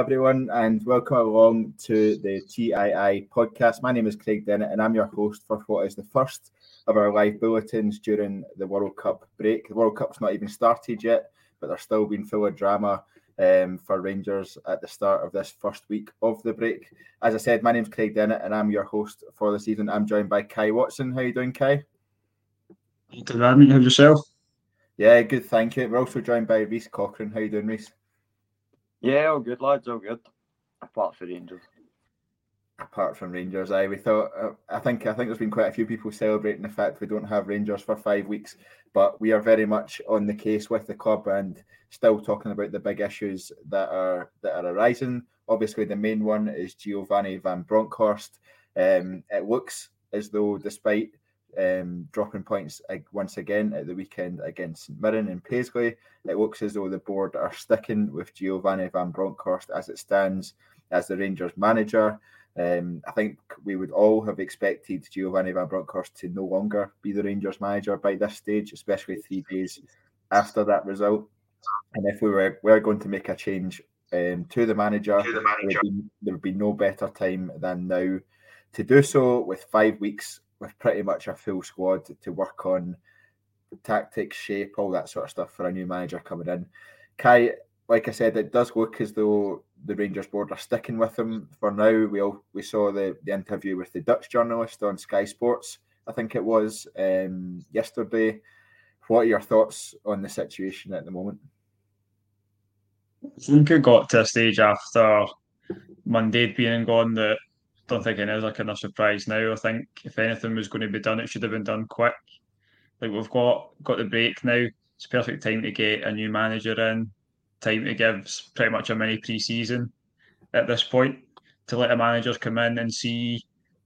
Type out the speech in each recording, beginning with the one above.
Everyone, and welcome along to the TII podcast. My name is Craig Dennett, and I'm your host for what is the first of our live bulletins during the World Cup break. The World Cup's not even started yet, but there's still been full of drama um, for Rangers at the start of this first week of the break. As I said, my name's Craig Dennett, and I'm your host for this evening. I'm joined by Kai Watson. How you doing, Kai? Good, man. How's yourself? Yeah, good. Thank you. We're also joined by Reese Cochran. How you doing, Reese? Yeah, all good, lads. All good. Apart from Rangers. Apart from Rangers, I we thought uh, I think I think there's been quite a few people celebrating the fact we don't have Rangers for five weeks, but we are very much on the case with the club and still talking about the big issues that are that are arising. Obviously, the main one is Giovanni Van Bronckhorst. Um, it looks as though, despite um, dropping points once again at the weekend against St Mirren and Paisley. It looks as though the board are sticking with Giovanni Van Bronckhorst as it stands as the Rangers manager. Um, I think we would all have expected Giovanni Van Bronckhorst to no longer be the Rangers manager by this stage, especially three days after that result. And if we were, we were going to make a change um, to the manager, to the manager. There, would be, there would be no better time than now to do so with five weeks with pretty much a full squad to work on tactics, shape, all that sort of stuff for a new manager coming in. Kai, like I said, it does look as though the Rangers board are sticking with him for now. We all we saw the, the interview with the Dutch journalist on Sky Sports, I think it was um, yesterday. What are your thoughts on the situation at the moment? I think it got to a stage after Monday being gone that don't think it is a kind of surprise now. I think if anything was going to be done, it should have been done quick. Like we've got got the break now. It's perfect time to get a new manager in. Time to give pretty much a mini pre-season at this point to let the managers come in and see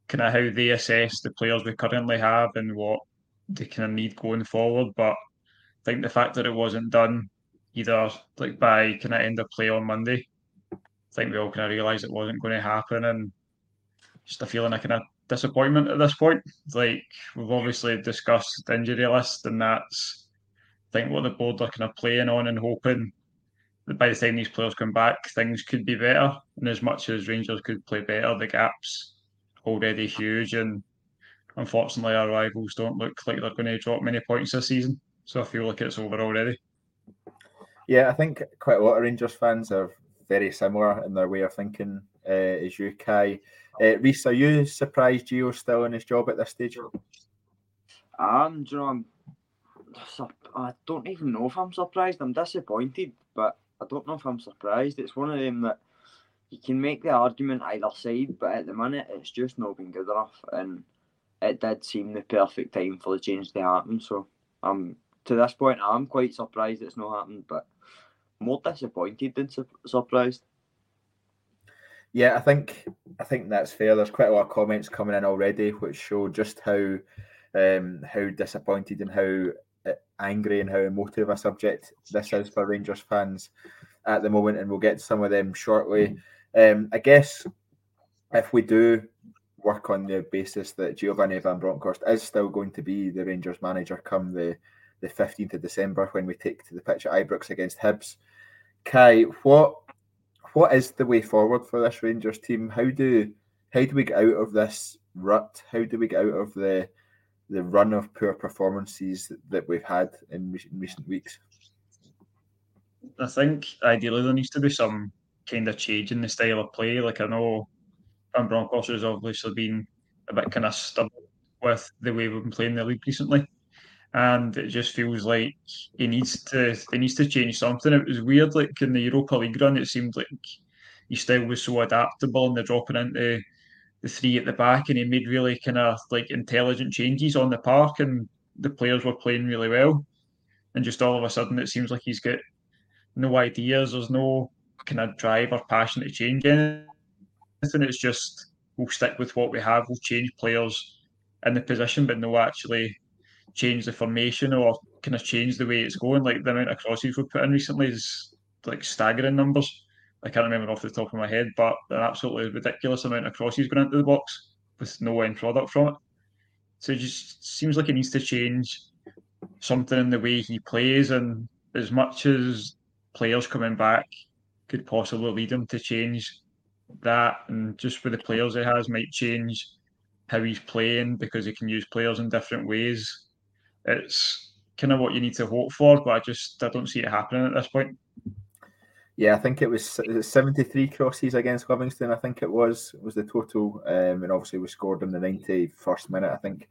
kind of how they assess the players we currently have and what they kind of need going forward. But I think the fact that it wasn't done either like by kind of end of play on Monday, I think we all kind of realised it wasn't going to happen and just a feeling of kind of disappointment at this point. Like we've obviously discussed the injury list, and that's I think what the board are kind of playing on and hoping that by the time these players come back, things could be better. And as much as Rangers could play better, the gaps already huge, and unfortunately our rivals don't look like they're going to drop many points this season. So I feel like it's over already. Yeah, I think quite a lot of Rangers fans are very similar in their way of thinking uh, as you, Kai. Uh, Reese, are you surprised Gio's still in his job at this stage? Um, you know, I'm, I don't even know if I'm surprised. I'm disappointed, but I don't know if I'm surprised. It's one of them that you can make the argument either side, but at the minute it's just not been good enough, and it did seem the perfect time for the change to happen. So, um, to this point, I'm quite surprised it's not happened, but more disappointed than su- surprised. Yeah, I think I think that's fair. There's quite a lot of comments coming in already, which show just how um, how disappointed and how uh, angry and how emotive a subject this is for Rangers fans at the moment, and we'll get to some of them shortly. Um, I guess if we do work on the basis that Giovanni Van Bronckhorst is still going to be the Rangers manager come the the 15th of December when we take to the pitch at Ibrox against Hibs. Kai, what what is the way forward for this Rangers team? How do how do we get out of this rut? How do we get out of the the run of poor performances that we've had in recent weeks? I think ideally there needs to be some kind of change in the style of play. Like I know Van Bronckhorst has obviously been a bit kind of stubborn with the way we've been playing the league recently and it just feels like he needs to he needs to change something. It was weird, like in the Europa League run, it seemed like he still was so adaptable, and they're dropping into the three at the back, and he made really kind of like intelligent changes on the park, and the players were playing really well. And just all of a sudden, it seems like he's got no ideas. There's no kind of drive or passion to change anything. It's just we'll stick with what we have. We'll change players in the position, but no actually change the formation or kind of change the way it's going. Like the amount of crosses we've put in recently is like staggering numbers. I can't remember off the top of my head, but an absolutely ridiculous amount of crosses going into the box with no end product from it. So it just seems like he needs to change something in the way he plays. And as much as players coming back could possibly lead him to change that, and just with the players he has, might change how he's playing because he can use players in different ways. It's kind of what you need to hope for, but I just I don't see it happening at this point. Yeah, I think it was 73 crosses against Livingston. I think it was was the total, um, and obviously we scored in the 91st minute. I think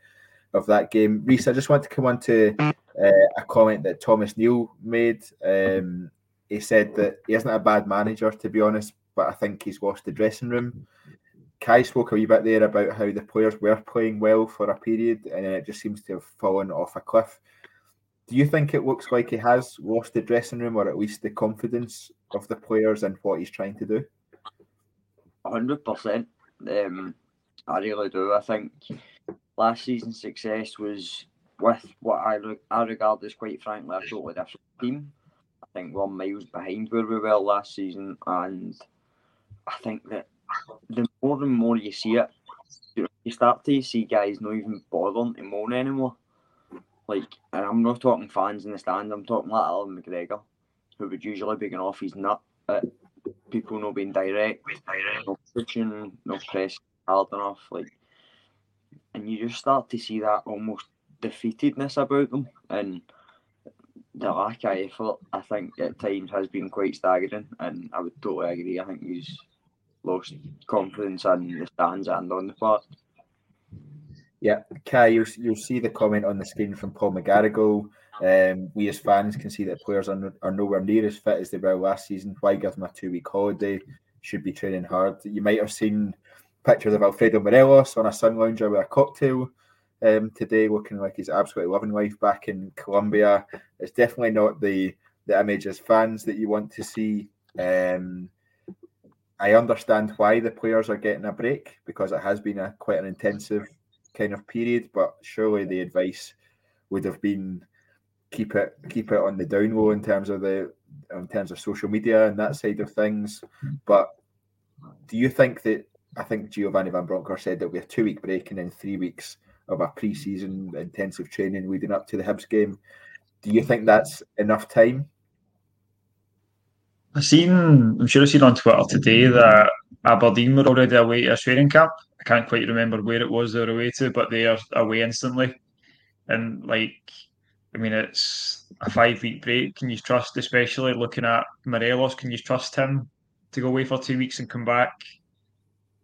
of that game. Reese, I just want to come on to uh, a comment that Thomas Neal made. Um, he said that he isn't a bad manager, to be honest, but I think he's lost the dressing room. Kai spoke a wee bit there about how the players were playing well for a period, and then it just seems to have fallen off a cliff. Do you think it looks like he has lost the dressing room, or at least the confidence of the players and what he's trying to do? Hundred percent. Um, I really do. I think last season's success was with what I I regard as quite frankly a totally different team. I think we're miles behind where we were last season, and I think that the more and more you see it, you start to see guys not even bothering to moan anymore. Like, and I'm not talking fans in the stand. I'm talking like Allan McGregor, who would usually be going off his nut at people not being direct, not pushing, not press hard enough. Like, and you just start to see that almost defeatedness about them, and the lack of effort. I think at times has been quite staggering, and I would totally agree. I think he's lost confidence in the stands and on the park. Yeah, Kai, you'll, you'll see the comment on the screen from Paul McGarrigle. Um, we as fans can see that players are, are nowhere near as fit as they were last season. Why give them a two week holiday? Should be training hard. You might have seen pictures of Alfredo Morelos on a sun lounger with a cocktail um, today, looking like he's absolutely loving life back in Colombia. It's definitely not the the image as fans that you want to see. Um, I understand why the players are getting a break because it has been a quite an intensive kind of period, but surely the advice would have been keep it keep it on the down low in terms of the in terms of social media and that side of things. But do you think that I think Giovanni Van Bronckhorst said that we have two week break and then three weeks of a pre-season intensive training leading up to the Hibs game. Do you think that's enough time? I've seen, I'm sure I've seen on Twitter today that Aberdeen were already away to a training camp. I can't quite remember where it was they were away to, but they are away instantly. And like, I mean, it's a five week break. Can you trust, especially looking at Morelos, can you trust him to go away for two weeks and come back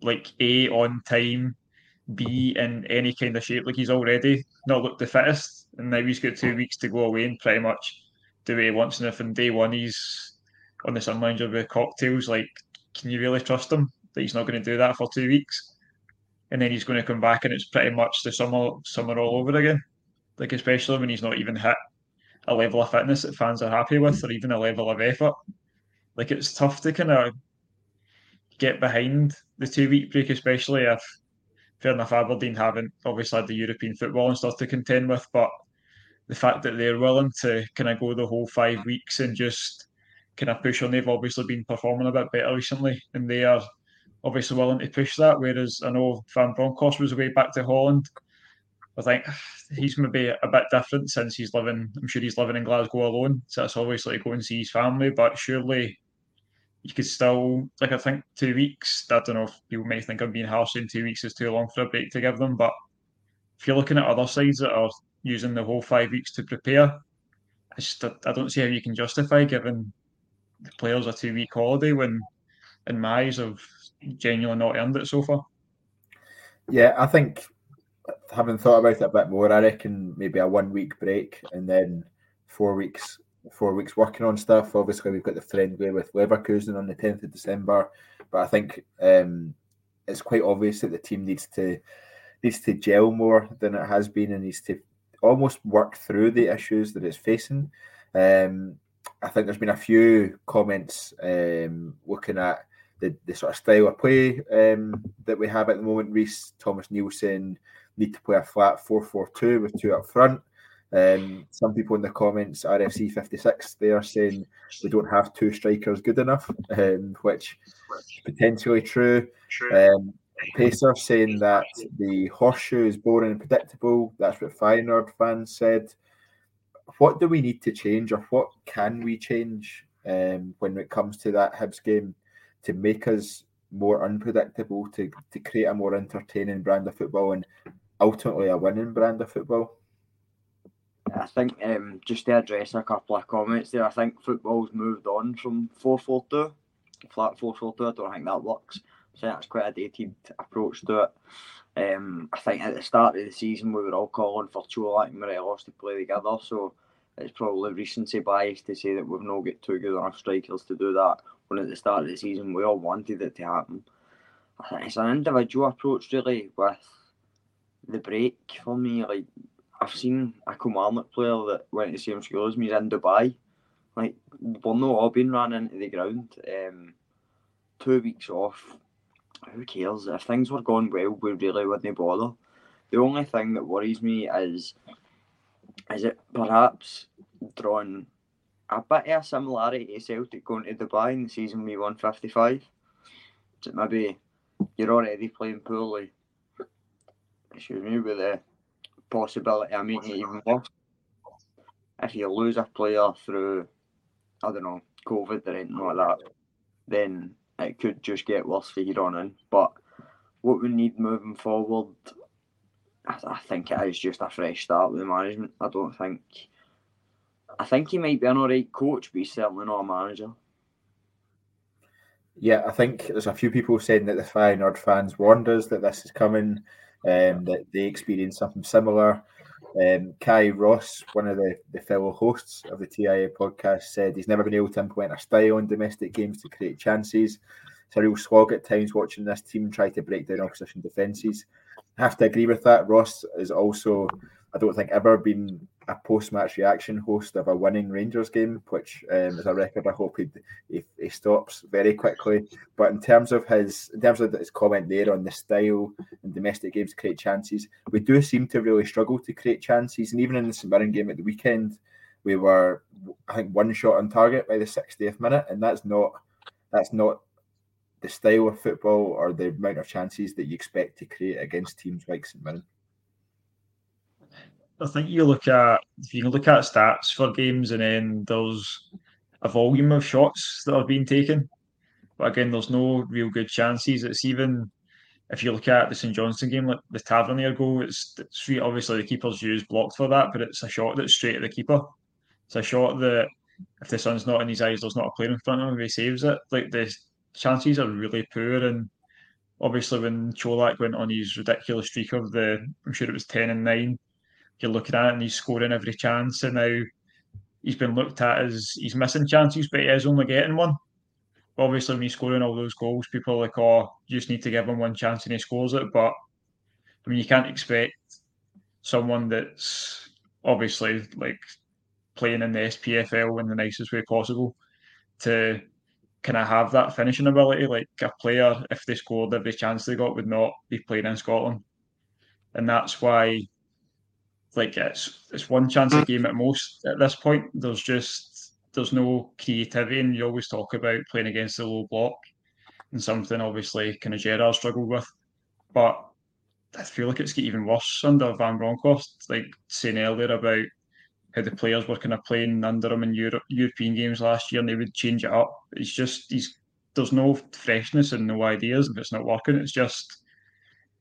like A on time, B in any kind of shape? Like he's already not looked the fittest, and now he's got two weeks to go away and pretty much do what he wants. And if in day one he's on the sun lounger with cocktails, like, can you really trust him that he's not going to do that for two weeks? And then he's going to come back and it's pretty much the summer summer all over again. Like especially when he's not even hit a level of fitness that fans are happy with, or even a level of effort. Like it's tough to kind of get behind the two week break, especially if fair enough Aberdeen haven't obviously had the European football and stuff to contend with, but the fact that they're willing to kind of go the whole five weeks and just kind of push on. They've obviously been performing a bit better recently, and they are obviously willing to push that. Whereas I know Van Bronckhorst was away back to Holland. I think he's maybe a bit different since he's living. I'm sure he's living in Glasgow alone, so it's obviously going to go and see his family. But surely you could still like I think two weeks. I don't know if people may think I'm being harsh in two weeks is too long for a break to give them, but if you're looking at other sides that are using the whole five weeks to prepare, I just I don't see how you can justify giving the players a two week holiday when, in my eyes, have genuinely not earned it so far. Yeah, I think having thought about it a bit more, I reckon maybe a one week break and then four weeks four weeks working on stuff. Obviously, we've got the friendly with Leverkusen on the 10th of December, but I think um, it's quite obvious that the team needs to needs to gel more than it has been and needs to almost work through the issues that it's facing. Um, I think there's been a few comments um, looking at the, the sort of style of play um, that we have at the moment. Reese Thomas Nielsen need to play a flat 4 4 2 with two up front. Um, some people in the comments, RFC 56, they are saying we don't have two strikers good enough, um, which is potentially true. Um, Pacer saying that the horseshoe is boring and predictable. That's what Feyenoord fans said. What do we need to change, or what can we change um, when it comes to that Hibs game to make us more unpredictable, to, to create a more entertaining brand of football and ultimately a winning brand of football? I think um, just to address a couple of comments there, I think football's moved on from 4 4 2, flat 4 4 2. I don't think that works. Think that's quite a dated approach to it. Um, I think at the start of the season we were all calling for Colak and Morelos to play together, so it's probably recency bias to say that we've not got two good enough strikers to do that. When at the start of the season we all wanted it to happen. I think it's an individual approach really with the break for me. Like I've seen a Kilmarnock player that went to the same school as me. In Dubai. Like we're not all being run into the ground. Um, two weeks off. Who cares? If things were going well, we really wouldn't bother. The only thing that worries me is is it perhaps drawn a bit of a similarity to Celtic going to Dubai in the season we won 55? Is maybe you're already playing poorly? Excuse me, with the possibility of making it even worse. If you lose a player through, I don't know, COVID or anything like that, then it could just get worse for you on in. But what we need moving forward, I, I think it is just a fresh start with the management. I don't think. I think he might be an alright coach, but he's certainly not a manager. Yeah, I think there's a few people saying that the Feyenoord fans warned us that this is coming, um, that they experienced something similar. Um, Kai Ross, one of the, the fellow hosts of the TIA podcast, said he's never been able to implement a style in domestic games to create chances. It's a real slog at times watching this team try to break down opposition defences. I have to agree with that. Ross is also, I don't think, ever been a post-match reaction host of a winning Rangers game, which um, is a record I hope he, he, he stops very quickly. But in terms of his in terms of his comment there on the style and domestic games create chances, we do seem to really struggle to create chances. And even in the St Mirren game at the weekend, we were I think one shot on target by the 60th minute, and that's not that's not the style of football or the amount of chances that you expect to create against teams like St Mirren. I think you look at if you can look at stats for games and then there's a volume of shots that have been taken. But again, there's no real good chances. It's even if you look at the St Johnstone game, like the Tavernier goal, it's, it's obviously the keeper's used blocked for that, but it's a shot that's straight at the keeper. It's a shot that if the sun's not in his eyes, there's not a player in front of him, he saves it. Like the chances are really poor, and obviously when Colak went on his ridiculous streak of the, I'm sure it was ten and nine you're looking at and he's scoring every chance. And now he's been looked at as he's missing chances, but he is only getting one. Obviously, when he's scoring all those goals, people are like, oh, you just need to give him one chance and he scores it. But I mean, you can't expect someone that's obviously like playing in the SPFL in the nicest way possible to kind of have that finishing ability. Like a player, if they scored every chance they got, would not be playing in Scotland. And that's why like it's it's one chance a mm. game at most at this point. There's just there's no creativity, and you always talk about playing against the low block, and something obviously kind of Gerrard struggled with. But I feel like it's even worse under Van Bronckhorst. Like saying earlier about how the players were kind of playing under him in Europe, European games last year, and they would change it up. It's just he's there's no freshness and no ideas. If it's not working, it's just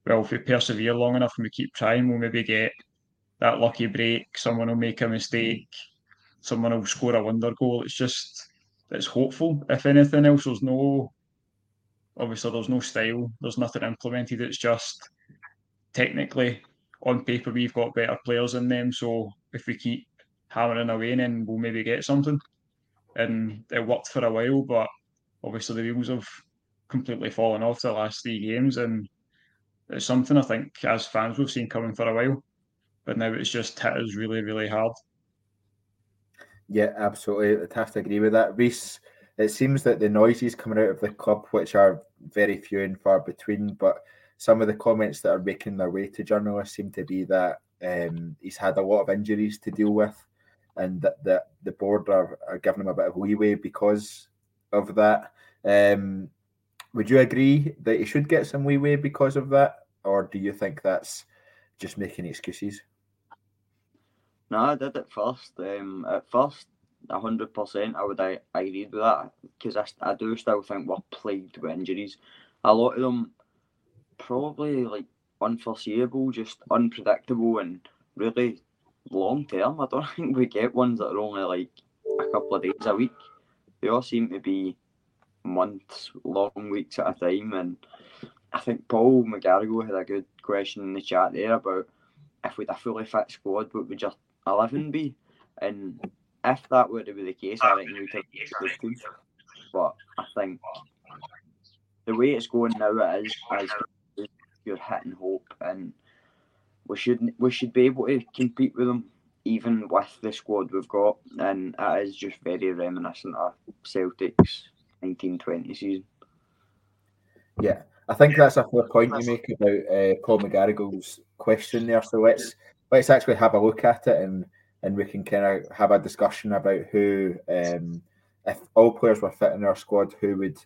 well, if we persevere long enough and we keep trying, we'll maybe get that lucky break, someone will make a mistake, someone will score a wonder goal. It's just it's hopeful. If anything else, there's no obviously there's no style, there's nothing implemented. It's just technically on paper we've got better players in them. So if we keep hammering away, then we'll maybe get something. And it worked for a while, but obviously the wheels have completely fallen off the last three games, and it's something I think as fans we've seen coming for a while but now it's just hit us really, really hard. Yeah, absolutely. I'd have to agree with that. Reese, it seems that the noises coming out of the club, which are very few and far between, but some of the comments that are making their way to journalists seem to be that um, he's had a lot of injuries to deal with, and that, that the board are, are giving him a bit of leeway because of that. Um, would you agree that he should get some leeway because of that, or do you think that's just making excuses? No, I did it first. Um, at first, hundred percent. I would I, I with that because I, I do still think we're plagued with injuries. A lot of them probably like unforeseeable, just unpredictable, and really long term. I don't think we get ones that are only like a couple of days a week. They all seem to be months, long weeks at a time. And I think Paul McGarrigle had a good question in the chat there about if we'd a fully fit squad, what would just 11 be? And if that were to be the case, I think we'd have a good team. But I think the way it's going now, it is as you're hitting hope, and we should we should be able to compete with them even with the squad we've got, and it is just very reminiscent of Celtic's 1920 season. Yeah, I think that's a fair point you make about uh, Paul McGarrigle's question there. So let's let's actually have a look at it and and we can kind of have a discussion about who, um, if all players were fit in our squad, who would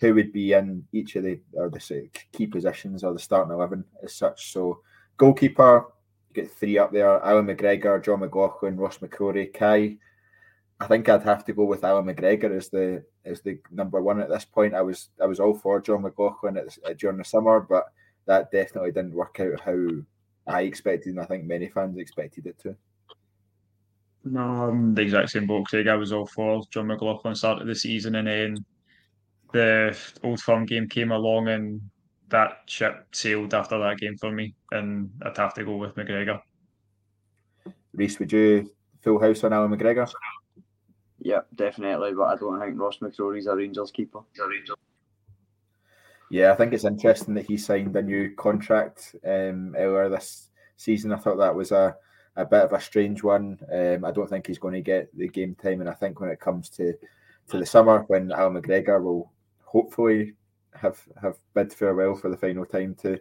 who would be in each of the or the key positions or the starting eleven as such. So goalkeeper, get three up there: Allan McGregor, Jon McLaughlin, Ross McCrorie, Kai. I think I'd have to go with Allan McGregor as the as the number one at this point. I was I was all for Jon McLaughlin at, at, during the summer, but that definitely didn't work out how I expected, and I think many fans expected it to. No, I'm the exact same boat. Craig, I was all for Jon McLaughlin started the season, and then the Old Firm game came along, and that ship sailed after that game for me, and I'd have to go with McGregor. Reese, would you full house on Allan McGregor? Yeah, definitely. But I don't think Ross McCrorie's a Rangers keeper. Yeah, I think it's interesting that he signed a new contract um, earlier this season. I thought that was a, a bit of a strange one. Um, I don't think he's going to get the game time, and I think when it comes to to the summer, when Allan McGregor will hopefully have have bid farewell for the final time to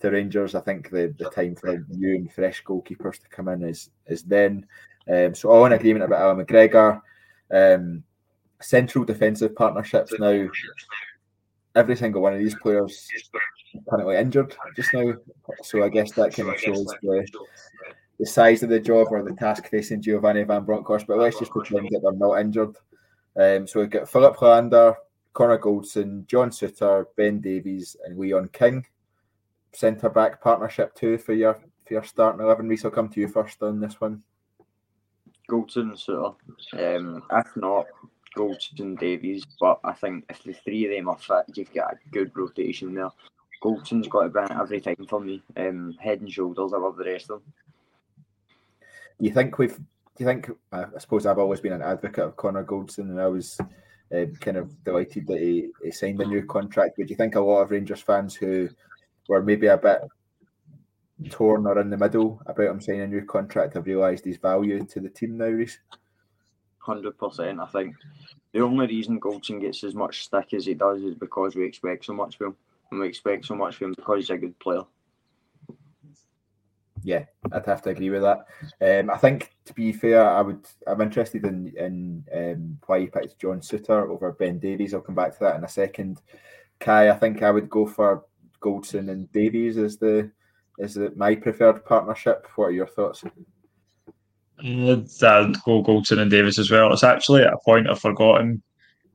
to Rangers, I think the, the time for new and fresh goalkeepers to come in is is then. Um, so all in agreement about Allan McGregor. Um, central defensive partnerships now. Every single one of these players currently injured just now, so I guess that kind of shows the, the size of the job or the task facing Giovanni Van Bronckhorst. But let's just pretend that they're not injured. Um, so we've got Filip Helander, Connor Goldson, John Souttar, Ben Davies, and Leon King. Centre back partnership too for your for your starting eleven. Reese, I'll come to you first on this one. Goldson, Souttar. Um, if not, Goldson, Davies. But I think if the three of them are fit, you've got a good rotation there. Goldson's got to bring it every time for me. Um, head and shoulders above the rest of them. You think we've? Do you think? I suppose I've always been an advocate of Connor Goldson, and I was uh, kind of delighted that he, he signed a new contract. But do you think a lot of Rangers fans who were maybe a bit torn or in the middle about him signing a new contract have realised his value to the team now, Reese? Hundred percent. I think the only reason Goldson gets as much stick as he does is because we expect so much from him, and we expect so much from him because he's a good player. Yeah, I'd have to agree with that. Um, I think to be fair, I would. I'm interested in in um, why he picked John Souttar over Ben Davies. I'll come back to that in a second. Kai, I think I would go for Goldson and Davies as the is it my preferred partnership? What are your thoughts? I'd Goldson and Davies as well. It's actually at a point I've forgotten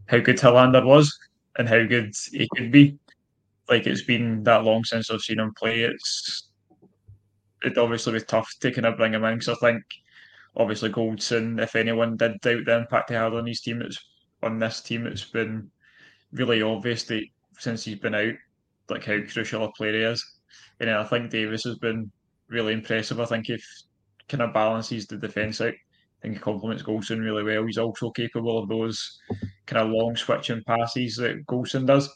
how good Helander was and how good he could be. Like it's been that long since I've seen him play. It's it obviously was tough taking a bring him in because I think obviously Goldson, if anyone did doubt the impact he had on his team, it's on this team. It's been really obvious that since he's been out, like how crucial a player he is. And I think Davies has been really impressive. I think if kind of balances the defence out, I think he complements Goldson really well. He's also capable of those kind of long switching passes that Goldson does.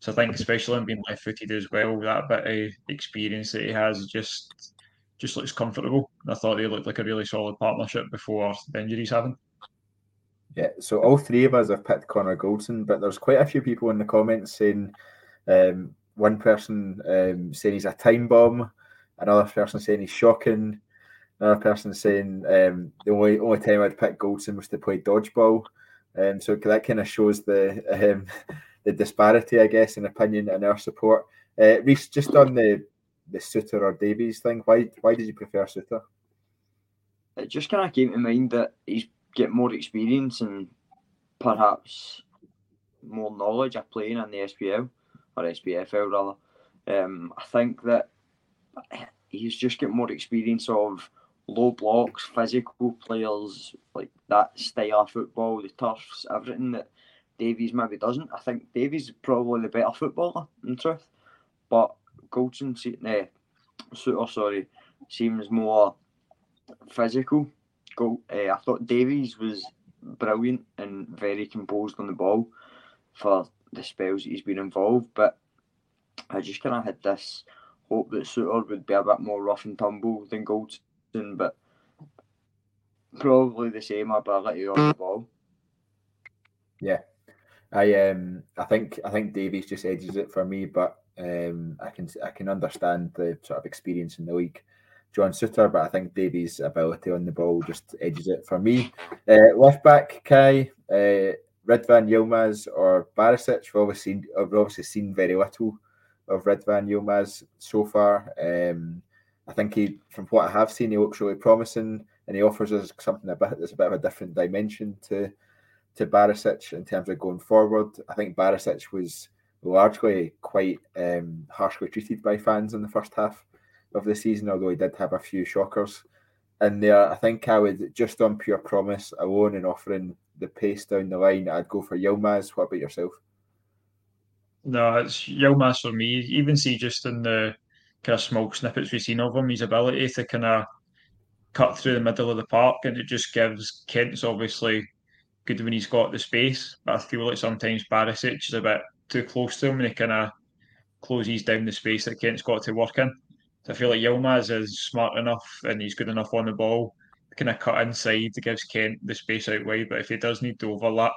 So I think, especially him being left-footed as well, that bit of experience that he has just just looks comfortable. I thought they looked like a really solid partnership before the injuries happened. Yeah, so all three of us have picked Connor Goldson, but there's quite a few people in the comments saying um, one person um, saying he's a time bomb, another person saying he's shocking, another person saying um, the only only time I'd pick Goldson was to play dodgeball. Um, so that kind of shows the um, the disparity, I guess, in opinion and our support. Uh, Reese, just on the the Souttar or Davies thing, why why did you prefer Souttar? It just kind of came to mind that he's get more experience and perhaps more knowledge of playing in the SPL or SPFL rather. Um, I think that he's just get more experience of low blocks, physical players, like that style of football, the turfs, everything that Davies maybe doesn't. I think Davies is probably the better footballer in truth, but Goldson, uh, Souttar, sorry, seems more physical. Go, uh, I thought Davies was brilliant and very composed on the ball for the spells he's been involved, but I just kind of had this hope that Souttar would be a bit more rough and tumble than Goldson, but probably the same ability on the ball. Yeah, I um I think I think Davies just edges it for me, but um I can I can understand the sort of experience in the league. John Souttar, but I think Davies' ability on the ball just edges it for me. Uh, left back Kai, uh, Ridvan Yilmaz or Barisic. We've obviously seen, I've obviously seen very little of Ridvan Yilmaz so far. Um, I think he, from what I have seen, he looks really promising, and he offers us something a bit that's a bit of a different dimension to to Barisic in terms of going forward. I think Barisic was largely quite um, harshly treated by fans in the first half of the season, although he did have a few shockers in there. I think I would just on pure promise alone and offering the pace down the line, I'd go for Yilmaz. What about yourself? No, it's Yilmaz for me. Even see just in the kind of small snippets we've seen of him, his ability to kind of cut through the middle of the park, and it just gives Kent's obviously good when he's got the space. But I feel like sometimes Barisic is a bit too close to him, and he kind of closes down the space that Kent's got to work in. So I feel like Yilmaz is smart enough and he's good enough on the ball to kind of cut inside gives Kent the space out wide. But if he does need to overlap,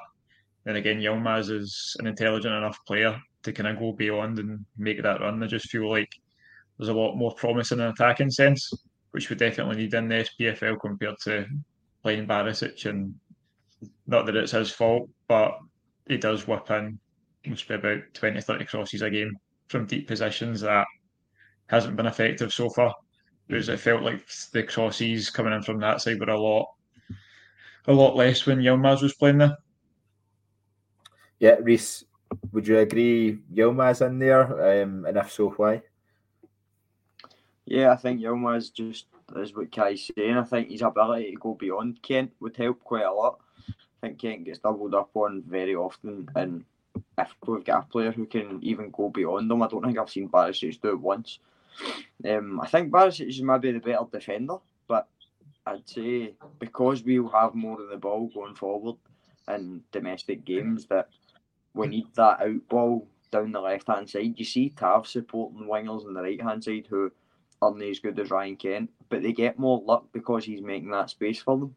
then again, Yilmaz is an intelligent enough player to kind of go beyond and make that run. I just feel like there's a lot more promise in an attacking sense, which we definitely need in the SPFL compared to playing Barisic. And not that it's his fault, but he does whip in must be about 20, 30 crosses a game from deep positions that hasn't been effective so far. Whereas it felt like the crosses coming in from that side were a lot, a lot less when Yilmaz was playing there. Yeah, Reese, would you agree Yilmaz in there? Um, and if so, why? Yeah, I think Yilmaz just is what Kai's saying. I think his ability to go beyond Kent would help quite a lot. I think Kent gets doubled up on very often, and if we've got a player who can even go beyond them, I don't think I've seen Barisic do it once. Um, I think Barisic is maybe the better defender, but I'd say because we'll have more of the ball going forward in domestic games, that we need that out ball down the left hand side. You see Tav supporting wingers on the right hand side who aren't as good as Ryan Kent, but they get more luck because he's making that space for them.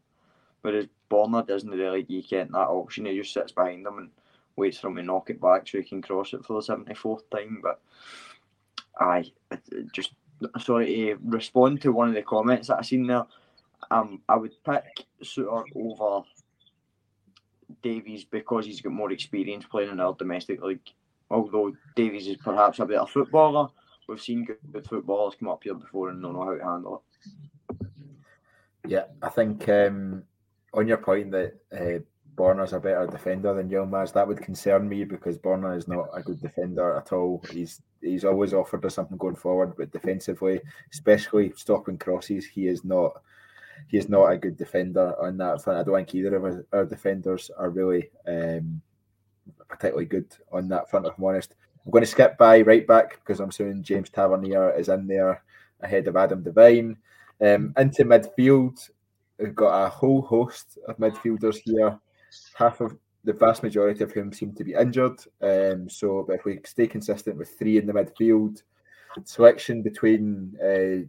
Whereas Bonner doesn't really give Kent that option, he just sits behind them and waits for him to knock it back so he can cross it for the 74th time. But I just sorry to respond to one of the comments that I seen there. Um, I would pick Souttar over Davies because he's got more experience playing in our domestic league. Although Davies is perhaps a better footballer, we've seen good, footballers come up here before and don't know how to handle it. Yeah, I think um, on your point that uh, Borna's a better defender than Yilmaz, that would concern me because Borna is not a good defender at all. He's he's always offered us something going forward, but defensively, especially stopping crosses, he is not he is not a good defender on that front. I don't think either of our, our defenders are really um, particularly good on that front. If I'm honest, I'm going to skip by right back because I'm assuming James Tavernier is in there ahead of Adam Devine. Um, into midfield, we've got a whole host of midfielders here. Half of the vast majority of whom seem to be injured. Um, so, if we stay consistent with three in the midfield, selection between uh,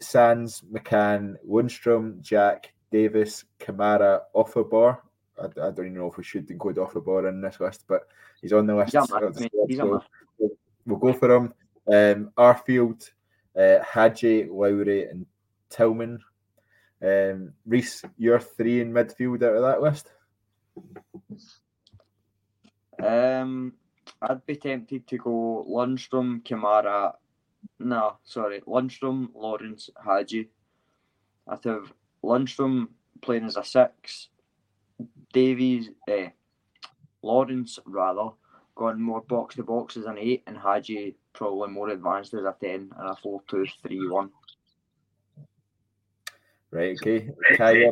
Sands, McCann, Lundstram, Jack, Davis, Kamara, Ofoborh. I, I, don't even know if we should include Ofoborh in this list, but he's on the list. Yeah, so we'll go for him. Um, Arfield, uh, Hagi, Lowry, and Tillman. Um, Reese, you're three in midfield out of that list. Um, I'd be tempted to go Lundstram, Kamara. No, sorry, Lundstram, Lawrence, Hagi. I'd have Lundstram playing as a six, Davies, uh, Lawrence rather, gone more box to box as an eight, and Hagi probably more advanced as a ten and a four two three one. Right. Okay. Kai,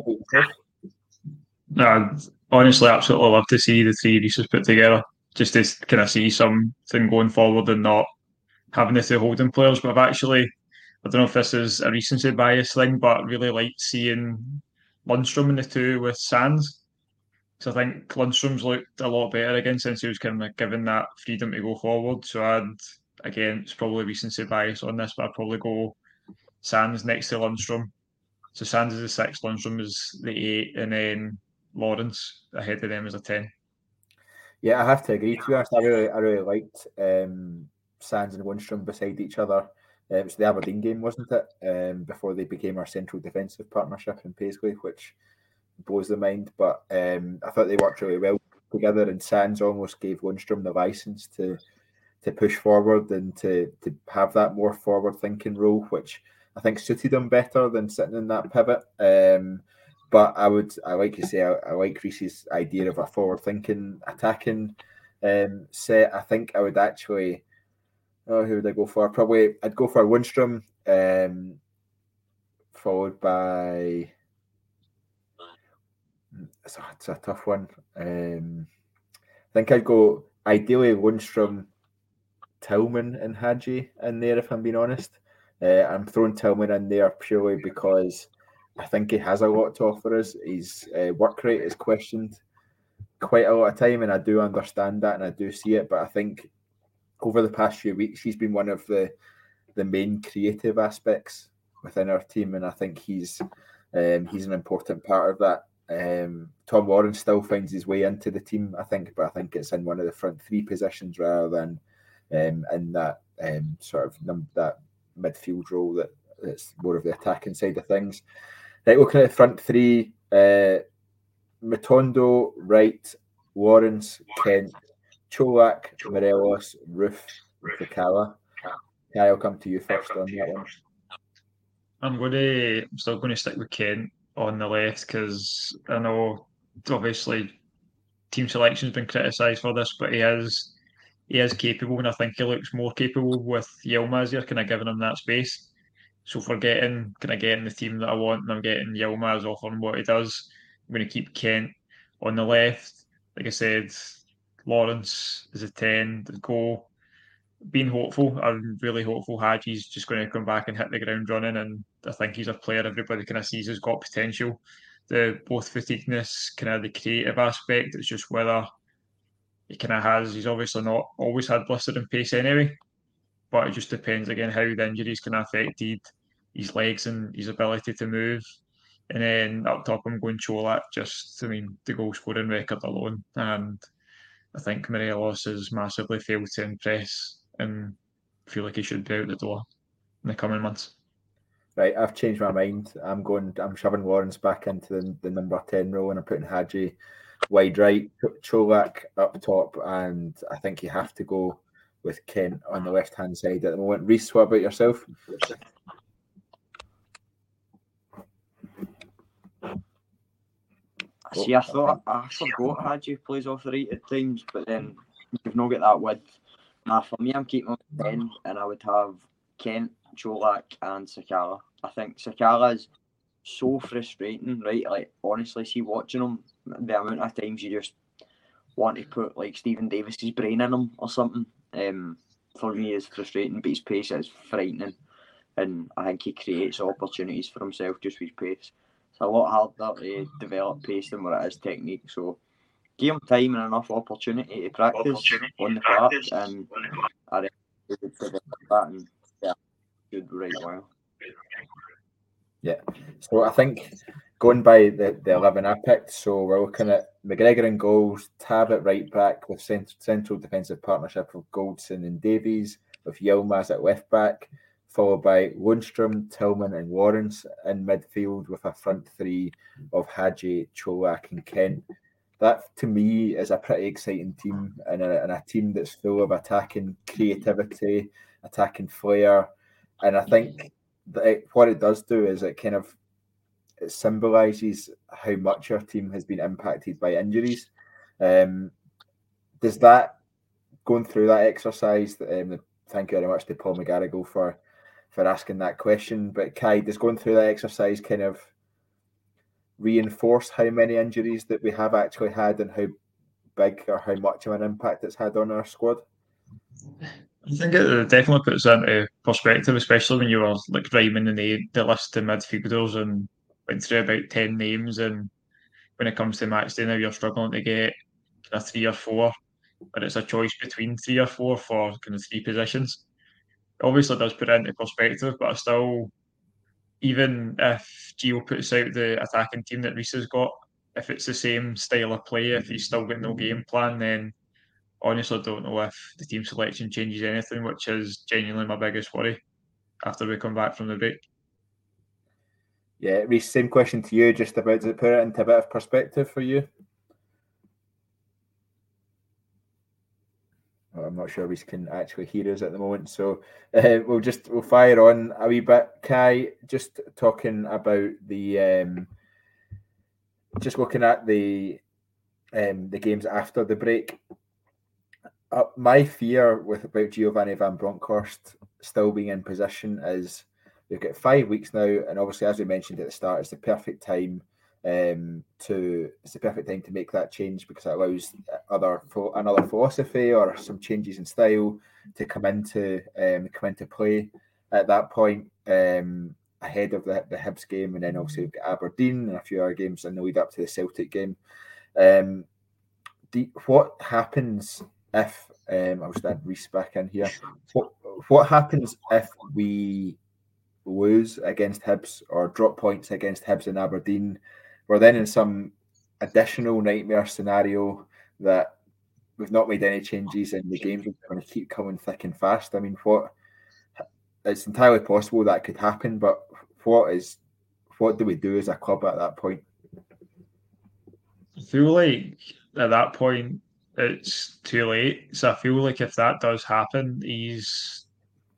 no, honestly, absolutely love to see the three Reeses put together. Just to kind of see something going forward and not having the two holding players. But I've actually, I don't know if this is a recency bias thing, but really like seeing Lundstram in the two with Sands. So I think Lundstram's looked a lot better again since he was kind of given that freedom to go forward. So I'd again, it's probably recency bias on this, but I'd probably go Sands next to Lundstram. So Sands is the six, Lundstram is the eight, and then Lawrence ahead of them is a ten. Yeah, I have to agree. To be honest, I really, I really liked um, Sands and Lundstram beside each other. Uh, it was the Aberdeen game, wasn't it? Um, before they became our central defensive partnership in Paisley, which blows the mind. But um, I thought they worked really well together, and Sands almost gave Lundstram the license to to push forward and to to have that more forward thinking role, which I think suited him better than sitting in that pivot. Um, but I would, I like to say, I, I like Reese's idea of a forward thinking attacking um, set. I think I would actually, oh, who would I go for? Probably I'd go for Lundstram, um, followed by. It's a, it's a tough one. Um, I think I'd go ideally Lundstram, Tillman, and Hagi in there. If I'm being honest, uh, I'm throwing Tillman in there purely because I think he has a lot to offer us. His uh, work rate is questioned quite a lot of time, and I do understand that and I do see it. But I think over the past few weeks, he's been one of the the main creative aspects within our team, and I think he's um, he's an important part of that. Um, Tom Warren still finds his way into the team, I think, but I think it's in one of the front three positions rather than um, in that um, sort of num- that midfield role that it's more of the attacking side of things. Right, looking at the front three, uh, Matondo, Wright, Lawrence, Kent, Colak, Morelos, Roofe, Sakala. Kai, I'll come to you first on that one. I'm going to, I'm still going to stick with Kent on the left because I know obviously team selection's been criticised for this, but he is he is capable, and I think he looks more capable with Yilmaz here, kind of giving him that space. So for getting kind of getting the team that I want, and I'm getting Yilmaz off on what he does, I'm going to keep Kent on the left. Like I said, Lawrence is a ten. The goal. Being hopeful, I'm really hopeful. Hagi's just going to come back and hit the ground running, and I think he's a player everybody kind of sees has got potential. The both fatigueness, kind of the creative aspect. It's just whether he kind of has. He's obviously not always had blistering pace anyway, but it just depends again how the injuries can affected his legs and his ability to move. And then up top, I'm going Colak, just, I mean, the goal scoring record alone. And I think Maria Morelos has massively failed to impress and feel like he should be out the door in the coming months. Right, I've changed my mind. I'm going, I'm shoving Lawrence back into the, the number 10 role and I'm putting Hagi wide right, Colak up top. And I think you have to go with Kent on the left hand side at the moment. Reese, what about yourself? See, I thought I forgot Hagi plays off the right at times, but then you've not got that width. Nah, for me, I'm keeping on ten, and I would have Kent, Colak, and Sakala. I think Sakala is so frustrating, right? Like honestly, see watching him, the amount of times you just want to put like Steven Davis's brain in him or something. Um, for me, is frustrating, but his pace is frightening, and I think he creates opportunities for himself just with pace it's a lot harder to develop pace than what it is technique. So give him time and enough opportunity to practice opportunity on the park, and I reckon that and yeah, good right well. Yeah, so I think going by the, the 11 I picked, so we're looking at McGregor and goals, Tav at right back with cent- central defensive partnership of Goldson and Davies, with Yilmaz at left back, followed by Lundstram, Tillman, and Lawrence in midfield with a front three of Hagi, Colak, and Kent. That to me is a pretty exciting team and a, and a team that's full of attacking creativity, attacking flair. And I think that it, what it does do is it kind of it symbolises how much our team has been impacted by injuries. Um, does that going through that exercise? Um, thank you very much to Paul McGarrigle for for asking that question. But Kai, does going through that exercise kind of reinforce how many injuries that we have actually had and how big or how much of an impact it's had on our squad? I think it definitely puts into perspective, especially when you were like rhyming the, the list of midfielders and went through about 10 names. And when it comes to match day now, you're struggling to get of three or four, but it's a choice between three or four for kind of three positions. It obviously does put it into perspective, but I still, even if Gio puts out the attacking team that Reese has got, if it's the same style of play, if he's still got no mm-hmm. game plan, then honestly I don't know if the team selection changes anything, which is genuinely my biggest worry after we come back from the break. Yeah, Reese, same question to you, just about to put it into a bit of perspective for you. I'm not sure we can actually hear us at the moment, so uh, we'll just we'll fire on a wee bit. Kai, just talking about the um, just looking at the um, the games after the break. Uh, my fear with about Giovanni Van Bronckhorst still being in position is we've got five weeks now, and obviously, as we mentioned at the start, it's the perfect time um, to it's the perfect time to make that change because it allows other another philosophy or some changes in style to come into um, come into play at that point um, ahead of the, the Hibs game, and then obviously we've got Aberdeen and a few other games in the lead up to the Celtic game. Um, the, what happens if um, I'll just add Reese back in here. What what happens if we lose against Hibs or drop points against Hibs and Aberdeen? We're then in some additional nightmare scenario that we've not made any changes and the games are going to keep coming thick and fast. I mean, what it's entirely possible that could happen, but what is what do we do as a club at that point? I feel like at that point it's too late. So I feel like if that does happen, he's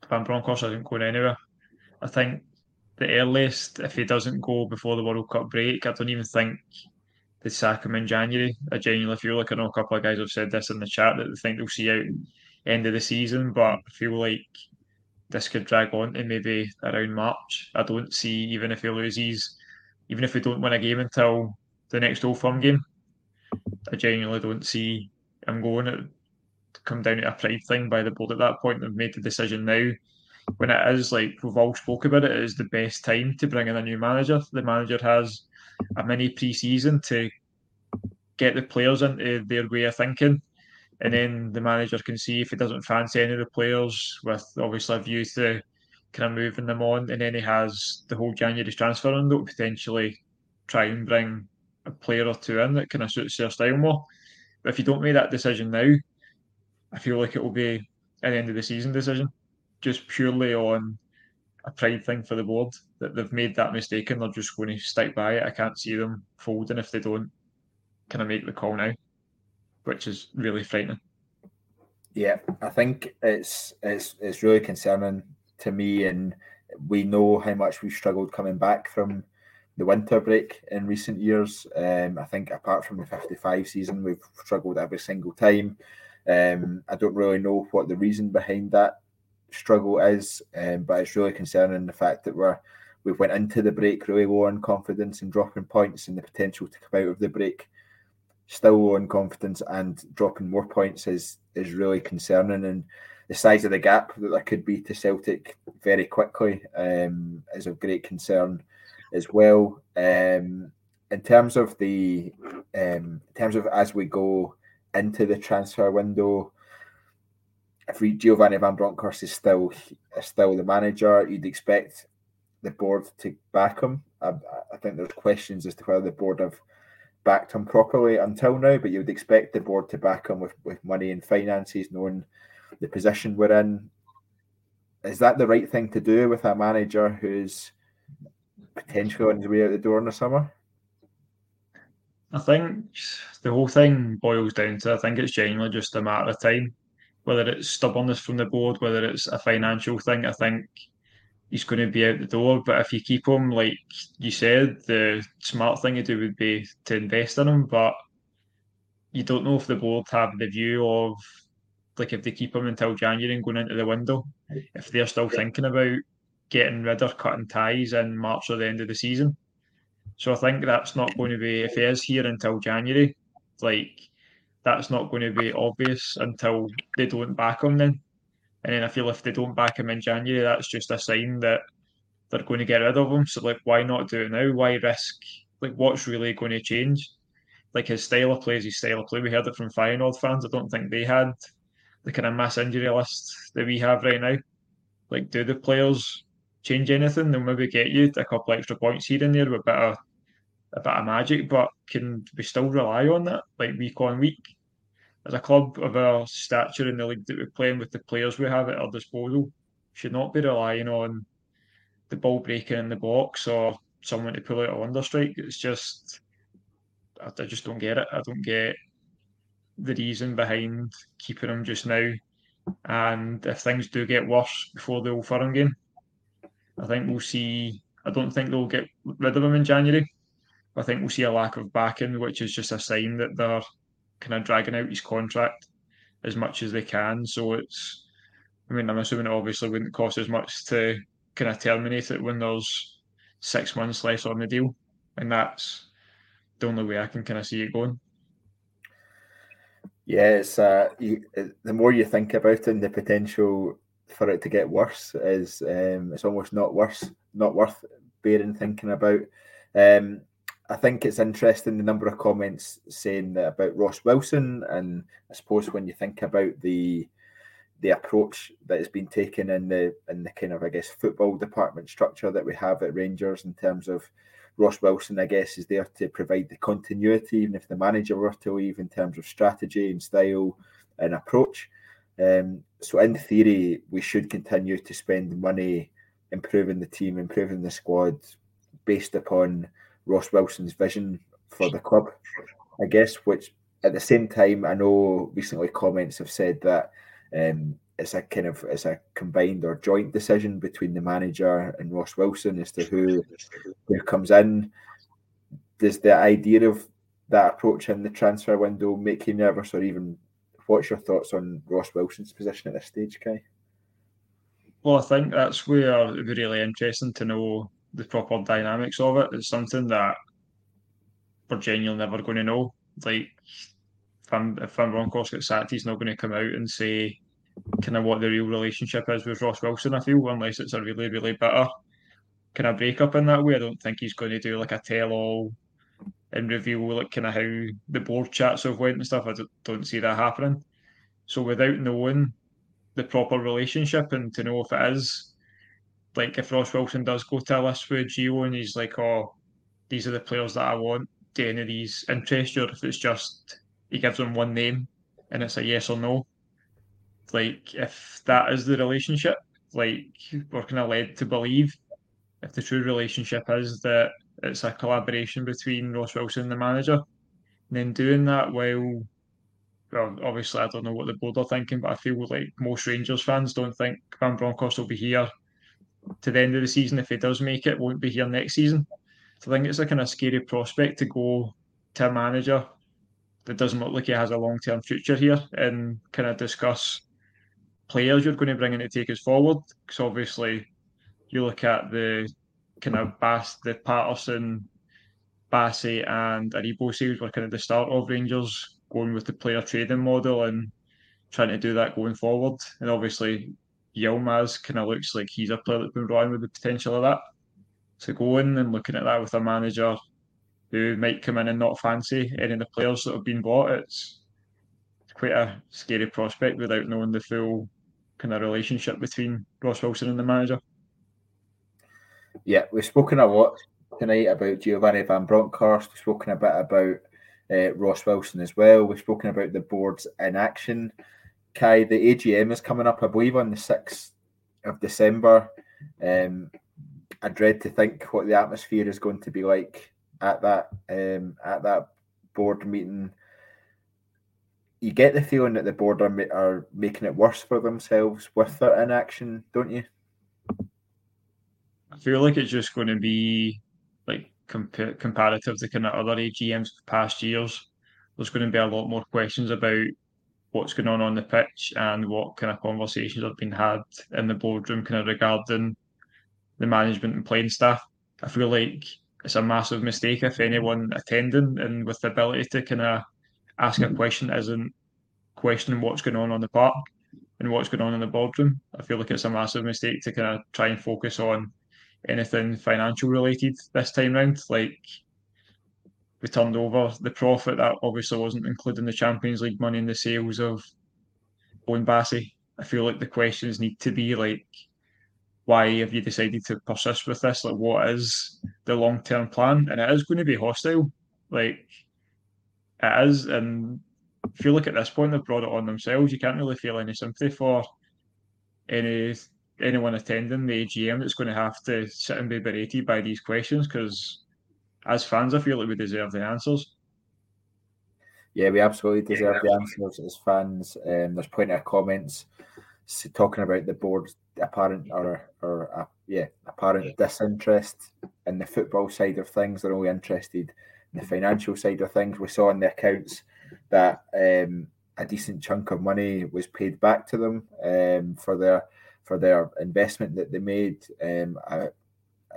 Van Bronckhorst isn't going anywhere. I think the earliest, if he doesn't go before the World Cup break, I don't even think they sack him in January. I genuinely feel like I know a couple of guys have said this in the chat that they think they'll see out end of the season, but I feel like this could drag on to maybe around March. I don't see even if he loses, even if we don't win a game until the next Old Firm game, I genuinely don't see I'm going to come down to a pride thing by the board at that point. They've made the decision now. When it is like we've all spoke about it, it is the best time to bring in a new manager. The manager has a mini pre-season to get the players into their way of thinking, and then the manager can see if he doesn't fancy any of the players, with obviously a view to kind of moving them on, and then he has the whole January transfer window potentially try and bring a player or two in that kind of suits their style more. But if you don't make that decision now, I feel like it will be an end of the season decision, just purely on a pride thing for the board that they've made that mistake and they're just going to stick by it. I can't see them folding if they don't kind of make the call now, which is really frightening. Yeah, I think it's it's it's really concerning to me, and we know how much we've struggled coming back from the winter break in recent years. Um, I think apart from the 55 season, we've struggled every single time. Um, I don't really know what the reason behind that struggle is, um, but it's really concerning the fact that we're we went into the break really low on confidence and dropping points and the potential to come out of the break still low on confidence and dropping more points is is really concerning and the size of the gap that there could be to Celtic very quickly um, is of great concern as well. Um, in terms of the, um, in terms of as we go into the transfer window, if we, Giovanni Van Bronckhorst is still is still the manager, you'd expect the board to back him. I, I think there's questions as to whether the board have backed him properly until now, but you would expect the board to back him with, with money and finances, knowing the position we're in. Is that the right thing to do with a manager who's potentially on his way out the door in the summer? I think the whole thing boils down to I think it's genuinely just a matter of time. Whether it's stubbornness from the board, whether it's a financial thing, I think he's going to be out the door. But if you keep him, like you said, the smart thing to do would be to invest in him. But you don't know if the board have the view of like if they keep him until January and going into the window, if they're still thinking about getting rid of cutting ties in March or the end of the season. So I think that's not going to be if he is here until January, like that's not going to be obvious until they don't back him then. And then I feel if they don't back him in January, that's just a sign that they're going to get rid of him. So like why not do it now? Why risk like what's really going to change? Like his style of play is his style of play. We heard it from Feyenoord fans. I don't think they had the kind of mass injury list that we have right now. Like, do the players change anything? They'll maybe get you a couple extra points here and there with a bit of a bit of magic, but can we still rely on that like week on week? As a club of our stature in the league that we're playing with the players we have at our disposal, should not be relying on the ball breaking in the box or someone to pull out a wonder strike. It's just I just don't get it. I don't get the reason behind keeping him just now. And if things do get worse before the Old Firm game, I think we'll see. I don't think they'll get rid of him in January. I think we'll see a lack of backing, which is just a sign that they're kind of dragging out his contract as much as they can. So it's, I mean, I'm assuming it obviously wouldn't cost as much to kind of terminate it when there's six months left on the deal, and that's the only way I can kind of see it going. Yeah, it's uh, you, the more you think about it, and the potential for it to get worse is um, it's almost not worse, not worth bearing thinking about. Um, I think it's interesting the number of comments saying that about Ross Wilson, and I suppose when you think about the the approach that has been taken in the in the kind of I guess football department structure that we have at Rangers in terms of Ross Wilson, I guess, is there to provide the continuity, even if the manager were to leave, in terms of strategy and style and approach. Um, so, in theory, we should continue to spend money improving the team, improving the squad, based upon Ross Wilson's vision for the club, I guess. Which, at the same time, I know recently comments have said that um, it's a kind of it's a combined or joint decision between the manager and Ross Wilson as to who who comes in. Does the idea of that approach in the transfer window make you nervous, or even what's your thoughts on Ross Wilson's position at this stage, Kai? Well, I think that's where it'd be really interesting to know the proper dynamics of it. It's something that we're genuinely never going to know. Like, if I'm if Van Bronckhorst gets sacked, he's not going to come out and say kind of what the real relationship is with Ross Wilson. I feel unless it's a really really bitter kind of breakup in that way. I don't think he's going to do like a tell all and reveal like kind of how the board chats have went and stuff. I don't see that happening. So without knowing the proper relationship and to know if it is like if Ross Wilson does go to a list with Gio and he's like, oh, these are the players that I want. Do any of these interest you? Or if it's just he gives them one name and it's a yes or no like if that is the relationship, like we're kind of led to believe, if the true relationship is that it's a collaboration between Ross Wilson and the manager, and then doing that while, well, obviously I don't know what the board are thinking, but I feel like most Rangers fans don't think Van Bronckhorst will be here to the end of the season if he does make it, won't be here next season. So I think it's a kind of scary prospect to go to a manager that doesn't look like he has a long term future here and kind of discuss players you're going to bring in to take us forward. Because obviously, you look at the kind of Bass, the Patterson, Bassey, and Aribo sales were kind of the start of Rangers going with the player trading model and trying to do that going forward. And obviously, Yilmaz kind of looks like he's a player that's been brought with the potential of that. So going and looking at that with a manager who might come in and not fancy any of the players that have been bought, it's quite a scary prospect without knowing the full kind of relationship between Ross Wilson and the manager. Yeah, we've spoken a lot tonight about Giovanni Van Bronckhorst. We've spoken a bit about uh, Ross Wilson as well. We've spoken about the board's inaction. Kai, the AGM is coming up, I believe, on the 6th of December. Um, I dread to think what the atmosphere is going to be like at that um, at that board meeting you get the feeling that the board are, are making it worse for themselves with their inaction, don't you? I feel like it's just going to be like compa- comparative to kind of other AGMs past years. There's going to be a lot more questions about what's going on on the pitch and what kind of conversations have been had in the boardroom kind of regarding the management and playing staff. I feel like it's a massive mistake if anyone attending and with the ability to kind of ask a mm-hmm. question isn't questioning what's going on on the park and what's going on in the boardroom. I feel like it's a massive mistake to kind of try and focus on anything financial related this time round. Like we turned over the profit that obviously wasn't including the Champions League money and the sales of Owen Bassey. I feel like the questions need to be like, why have you decided to persist with this? Like, what is the long term plan? And it is going to be hostile. Like, it is. And I feel like at this point they've brought it on themselves. You can't really feel any sympathy for any anyone attending the AGM that's going to have to sit and be berated by these questions because as fans, I feel like we deserve the answers. Yeah, we absolutely deserve yeah, the answers as fans. Um, there's plenty of comments talking about the board's apparent or or uh, yeah apparent yeah. disinterest in the football side of things. They're only interested in the financial side of things. We saw in the accounts that um, a decent chunk of money was paid back to them um, for their for their investment that they made. Um, I,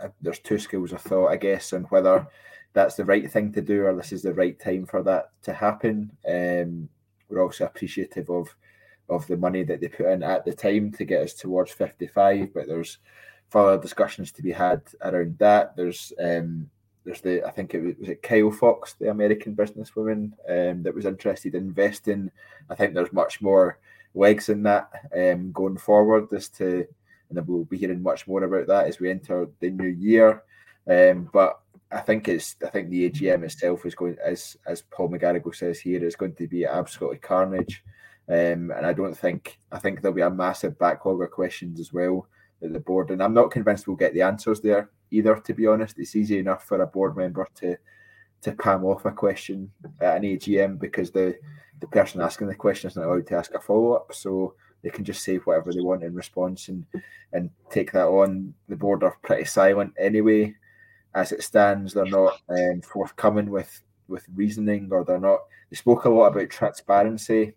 I, there's two schools of thought, I guess, on whether that's the right thing to do or this is the right time for that to happen. Um, we're also appreciative of of the money that they put in at the time to get us towards 55, but there's further discussions to be had around that. There's um, there's the I think it was, was it Kyle Fox, the American businesswoman, um, that was interested in investing. I think there's much more legs in that um, going forward as to, and we'll be hearing much more about that as we enter the new year. Um, but I think it's I think the AGM itself is going as as Paul McGarrigle says here is going to be absolutely carnage. Um, and I don't think I think there'll be a massive backlog of questions as well at the board. And I'm not convinced we'll get the answers there either, to be honest. It's easy enough for a board member to to palm off a question at an AGM because the the person asking the question isn't allowed to ask a follow up, so they can just say whatever they want in response and and take that on. The board are pretty silent anyway, as it stands. They're not um, forthcoming with with reasoning, or they're not. They spoke a lot about transparency,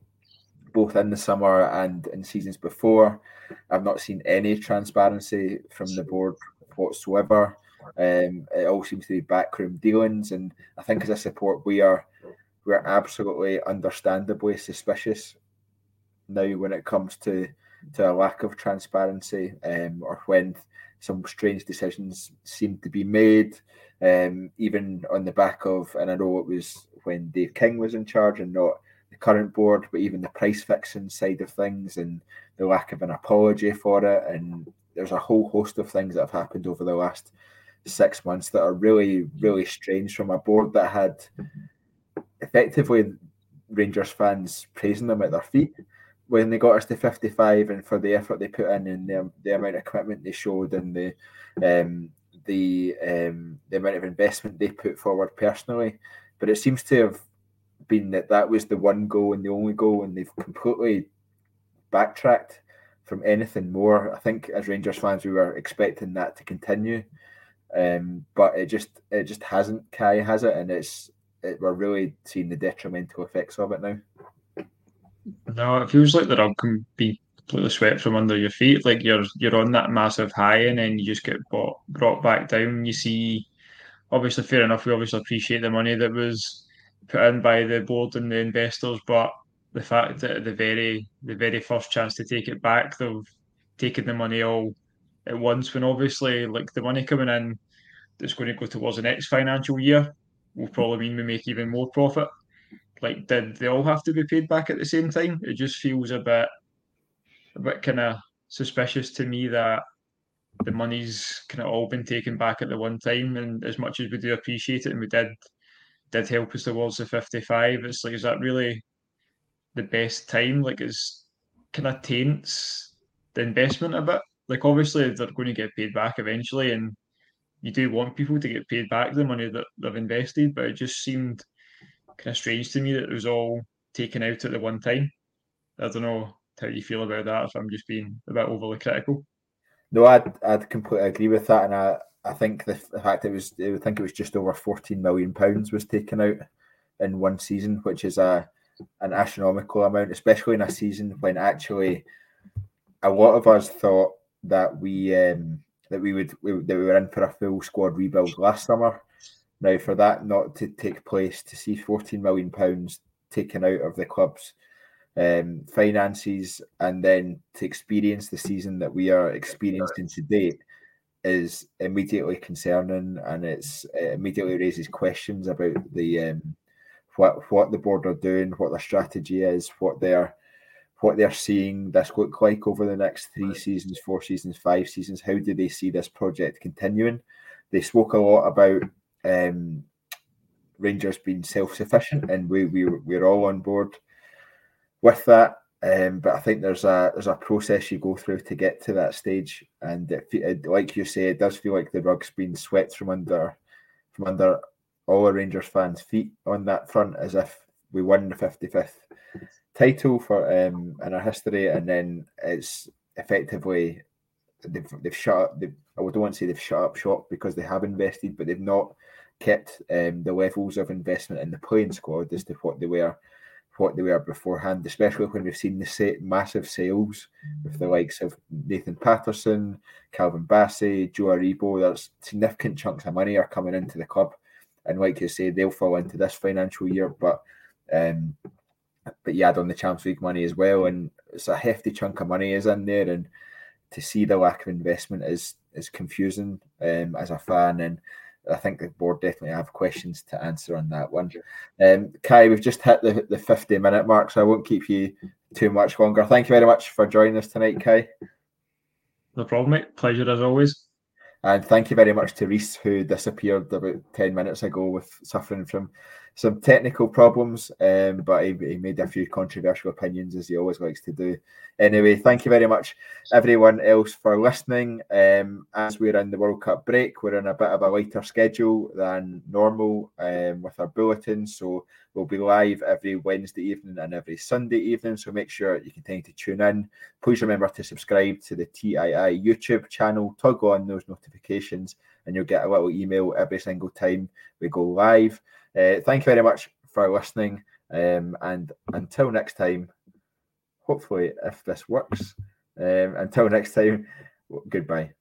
both in the summer and in seasons before. I've not seen any transparency from the board whatsoever. Um, it all seems to be backroom dealings, and I think as a support, we are we're absolutely understandably suspicious now when it comes to to a lack of transparency um, or when some strange decisions seem to be made, um, even on the back of, and I know it was when Dave King was in charge and not the current board, but even the price fixing side of things and the lack of an apology for it. And there's a whole host of things that have happened over the last six months that are really, really strange from a board that had effectively Rangers fans praising them at their feet when they got us to 55 and for the effort they put in and the, the amount of commitment they showed and the um, the um, the amount of investment they put forward personally. But it seems to have been that that was the one goal and the only goal, and they've completely backtracked from anything more. I think as Rangers fans, we were expecting that to continue, um, but it just it just hasn't. Kai has it, and it's it, we're really seeing the detrimental effects of it now. No, it feels like the rug can be completely swept from under your feet. Like you're you're on that massive high, and then you just get brought brought back down. You see, obviously, fair enough. We obviously appreciate the money that was put in by the board and the investors, but the fact that the very the very first chance to take it back, they've taken the money all at once. When obviously, like the money coming in that's going to go towards the next financial year will probably mean we make even more profit. Like, did they all have to be paid back at the same time? It just feels a bit, a bit kind of suspicious to me that the money's kind of all been taken back at the one time. And as much as we do appreciate it, and we did did help us towards the 55, it's like, is that really the best time? Like, it's kind of taints the investment a bit. Like, obviously, they're going to get paid back eventually, and you do want people to get paid back the money that they've invested, but it just seemed kind of strange to me that it was all taken out at the one time. I don't know how you feel about that. If I'm just being a bit overly critical. No, I'd, I'd completely agree with that, and I, I think the, the fact it was I think it was just over 14 million pounds was taken out in one season, which is a an astronomical amount, especially in a season when actually a lot of us thought that we um, that we would we, that we were in for a full squad rebuild last summer. Now, for that not to take place, to see 14 million pounds taken out of the club's um, finances, and then to experience the season that we are experiencing to date is immediately concerning, and it's it immediately raises questions about the um, what what the board are doing, what their strategy is, what they're what they're seeing this look like over the next three seasons, four seasons, five seasons. How do they see this project continuing? They spoke a lot about um, Rangers being self-sufficient, and we we we're all on board with that. Um, but I think there's a there's a process you go through to get to that stage, and it, it, like you say, it does feel like the rug's been swept from under from under all the Rangers fans' feet on that front, as if we won the 55th title for um, in our history, and then it's effectively they've, they've shut up. They've, I don't want to say they've shut up shop because they have invested, but they've not kept um, the levels of investment in the playing squad as to what they were what they were beforehand, especially when we've seen the massive sales with the likes of Nathan Patterson, Calvin Bassey, Joe Aribo. There's significant chunks of money are coming into the club, and like you say, they'll fall into this financial year. But um, but you add on the Champions League money as well, and it's a hefty chunk of money is in there, and to see the lack of investment is is confusing um, as a fan, and I think the board definitely have questions to answer on that one. Um, Kai, we've just hit the, the 50 minute mark, so I won't keep you too much longer. Thank you very much for joining us tonight, Kai. No problem, mate. Pleasure as always. And thank you very much to Reese, who disappeared about 10 minutes ago with suffering from some technical problems, um, but he, he, made a few controversial opinions as he always likes to do. Anyway, thank you very much, everyone else, for listening. Um, as we're in the World Cup break, we're in a bit of a lighter schedule than normal um, with our bulletins. So we'll be live every Wednesday evening and every Sunday evening. So make sure you continue to tune in. Please remember to subscribe to the TII YouTube channel, toggle on those notifications, and you'll get a little email every single time we go live. Uh, thank you very much for listening. Um, and until next time, hopefully, if this works, um, until next time, goodbye.